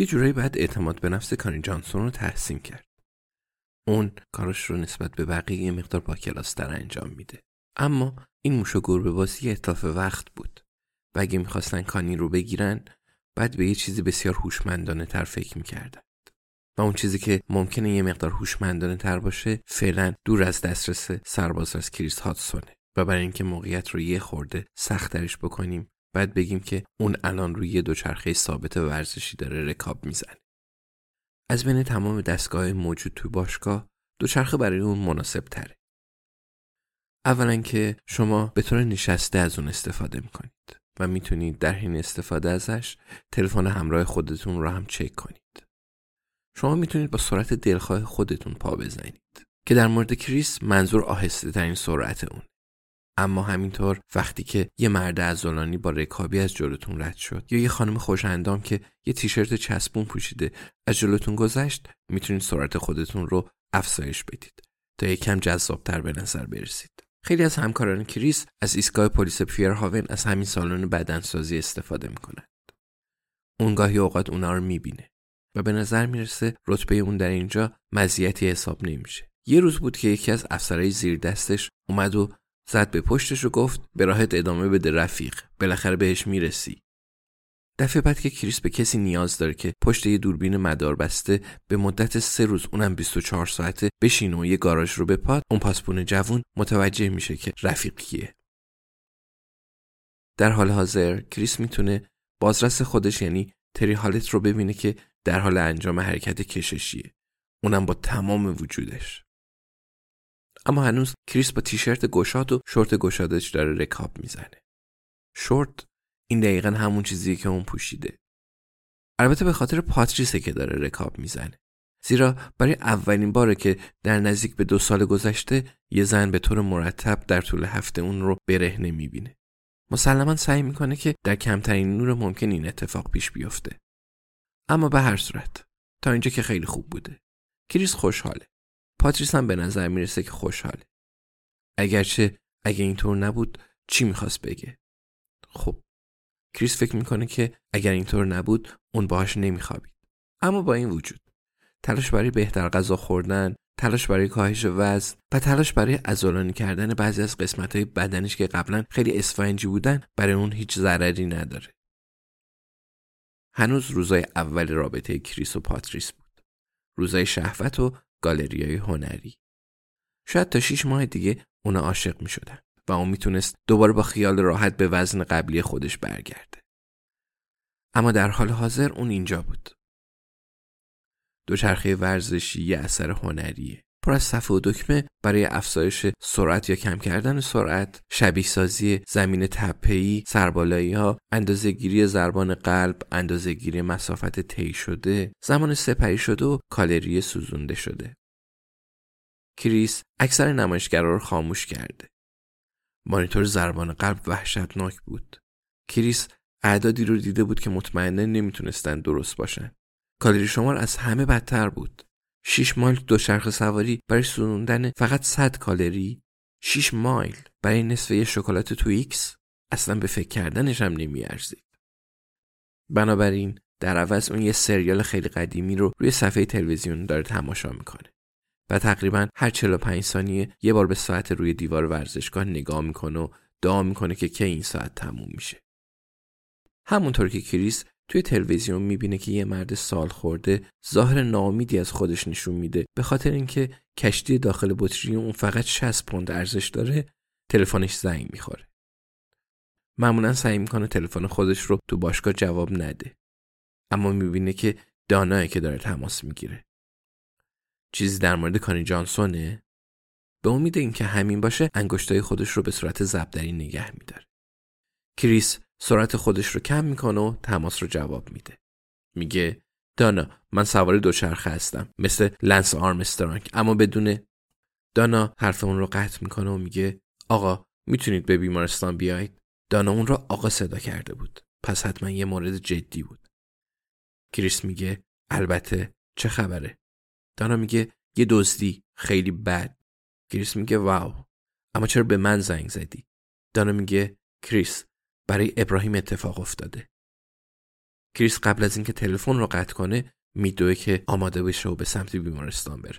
یه جورایی باید اعتماد به نفس کانی جانسون رو تحسین کرد. اون کارش رو نسبت به بقیه یه مقدار با کلاستر انجام میده. اما این موش و گربه بازی اطلاف وقت بود و اگه می‌خواستن کانی رو بگیرن بعد به یه چیزی بسیار هوشمندانه تر فکر می‌کردند. و اون چیزی که ممکنه یه مقدار هوشمندانه تر باشه فعلا دور از دسترس سرباز از کریس هاتسونه و برای اینکه موقعیت رو یه خورده سخت درش بکنیم بعد بگیم که اون الان روی یه دوچرخه ثابت ورزشی داره رکاب می‌زنه. از بین تمام دستگاه موجود تو باشگاه دوچرخه برای اون مناسب تره. اولا که شما به طور نشسته از اون استفاده می‌کنید و می‌تونید در حین استفاده ازش تلفن همراه خودتون رو هم چک کنید. شما می‌تونید با سرعت دلخواه خودتون پا بزنید که در مورد کریس منظور آهسته ترین سرعت اون. اما همینطور وقتی که یه مرد ازولانی با رکابی از جلوتون رد شد یا یه خانم خوشاندام که یه تیشرت چسبون پوشیده از جلوتون گذشت می‌تونید سرعت خودتون رو افزایش بدید تا یکم جذابتر به نظر برسید. خیلی از همکاران کریس از ایستگاه پلیس پیرهاون از همین سالن بدنسازی استفاده می‌کنند. اون گاهی اوقات اونا رو می‌بینه و به نظر می‌رسه رتبه اون در اینجا مزیتی حساب نمیشه. یه روز بود که یکی از افسرهای زیر دستش اومد و زد به پشتش و گفت به راحت ادامه بده رفیق بالاخره بهش می‌رسی. دفعه بعد که کریس به کسی نیاز داره که پشت یه دوربین مدار بسته به مدت سه روز اونم 24 ساعته بشینه و یه گاراژ رو بپاد اون پاسبون جوون متوجه میشه که رفیق کیه. در حال حاضر کریس می‌تونه بازرس خودش یعنی تری هالت رو ببینه که در حال انجام حرکت کششیه. اونم با تمام وجودش. اما هنوز کریس با تیشرت گشاد و شورت گشادش داره رکاب می‌زنه. شورت این دقیقا همون چیزیه که اون پوشیده. البته به خاطر پاتریسه که داره رکاب می‌زنه. زیرا برای اولین باره که در نزدیک به دو سال گذشته یه زن به طور مرتب در طول هفته اون رو برهنه می‌بینه. مسلما سعی می‌کنه که در کمترین نور ممکن این اتفاق پیش بیفته. اما به هر صورت تا اینجا که خیلی خوب بوده. کریس خوشحاله. پاتریس هم به نظر می‌رسه که خوشحاله. اگرچه اگه اینطور نبود چی می‌خواست بگه؟ خب کریس فکر می‌کنه که اگر اینطور نبود اون باهاش نمیخوابید. اما با این وجود تلاش برای بهتر غذا خوردن تلاش برای کاهش وزن و تلاش برای ازولانی کردن بعضی از قسمت های بدنش که قبلا خیلی اسفنجی بودن برای اون هیچ ضرری نداره. هنوز روزای اول رابطه کریس و پاتریس بود. روزای شهوت و گالریای هنری. شاید تا شیش ماه دیگه اونا عاشق می شدن و اون می‌تونست دوباره با خیال راحت به وزن قبلی خودش برگرده. اما در حال حاضر اون اینجا بود. دوچرخه ورزشی یه اثر هنریه. پر از صفحه و دکمه برای افزایش سرعت یا کم کردن سرعت، شبیه سازی زمین تپه‌ای، سربالایی ها، اندازه‌گیری ضربان قلب، اندازه‌گیری مسافت طی شده، زمان سپری شده و کالری سوزونده شده. کریس اکثر نمایشگرا رو خاموش کرده. مانیتور ضربان قلب وحشتناک بود. کریس اعدادی رو دیده بود که مطمئنا نمی‌تونستن درست باشن. کالری شمار از همه بدتر بود. 6 مایل دوچرخه سواری برای سوزوندن فقط 100 کالری 6 مایل برای نصف یه شکلات تویکس اصلا به فکر کردنش هم نمی‌ارزید. بنابراین در عوض اون یه سریال خیلی قدیمی رو روی صفحه تلویزیون داره تماشا می‌کنه و تقریبا هر 45 ثانیه یه بار به ساعت روی دیوار ورزشگاه نگاه می‌کنه و دعا می‌کنه که کی این ساعت تموم میشه. همونطور که کریس توی تلویزیون می‌بینه که یه مرد سال خورده ظاهر نامیدی از خودش نشون میده. به خاطر اینکه کشتی داخل بطری اون فقط 60 پوند ارزش داره تلفنش زنگ می‌خوره. معمولا سعی می‌کنه تلفن خودش رو تو باشگاه جواب نده. اما می‌بینه که دانایی که داره تماس می‌گیره. چیزی در مورد کانی جانسونه؟ به امید اینکه همین باشه انگشتای خودش رو به صورت زبدری نگه میداره. کریس سرعت خودش رو کم می‌کنه و تماس رو جواب میده. میگه دانا من سوار دوچرخه هستم مثل لنس آرمسترانگ اما بدون دانا حرف اون رو قطع می‌کنه و میگه آقا می‌تونید به بیمارستان بیاید دانا اون را آقا صدا کرده بود. پس حتما یه مورد جدی بود. کریس میگه البته چه خبره؟ دانا میگه یه دزدی خیلی بد. کریس میگه واو اما چرا به من زنگ زدی؟ دانا میگه کریس برای ابراهیم اتفاق افتاده. کریس قبل از اینکه تلفن رو قطع کنه میدوه که آماده بشه و به سمت بیمارستان بره.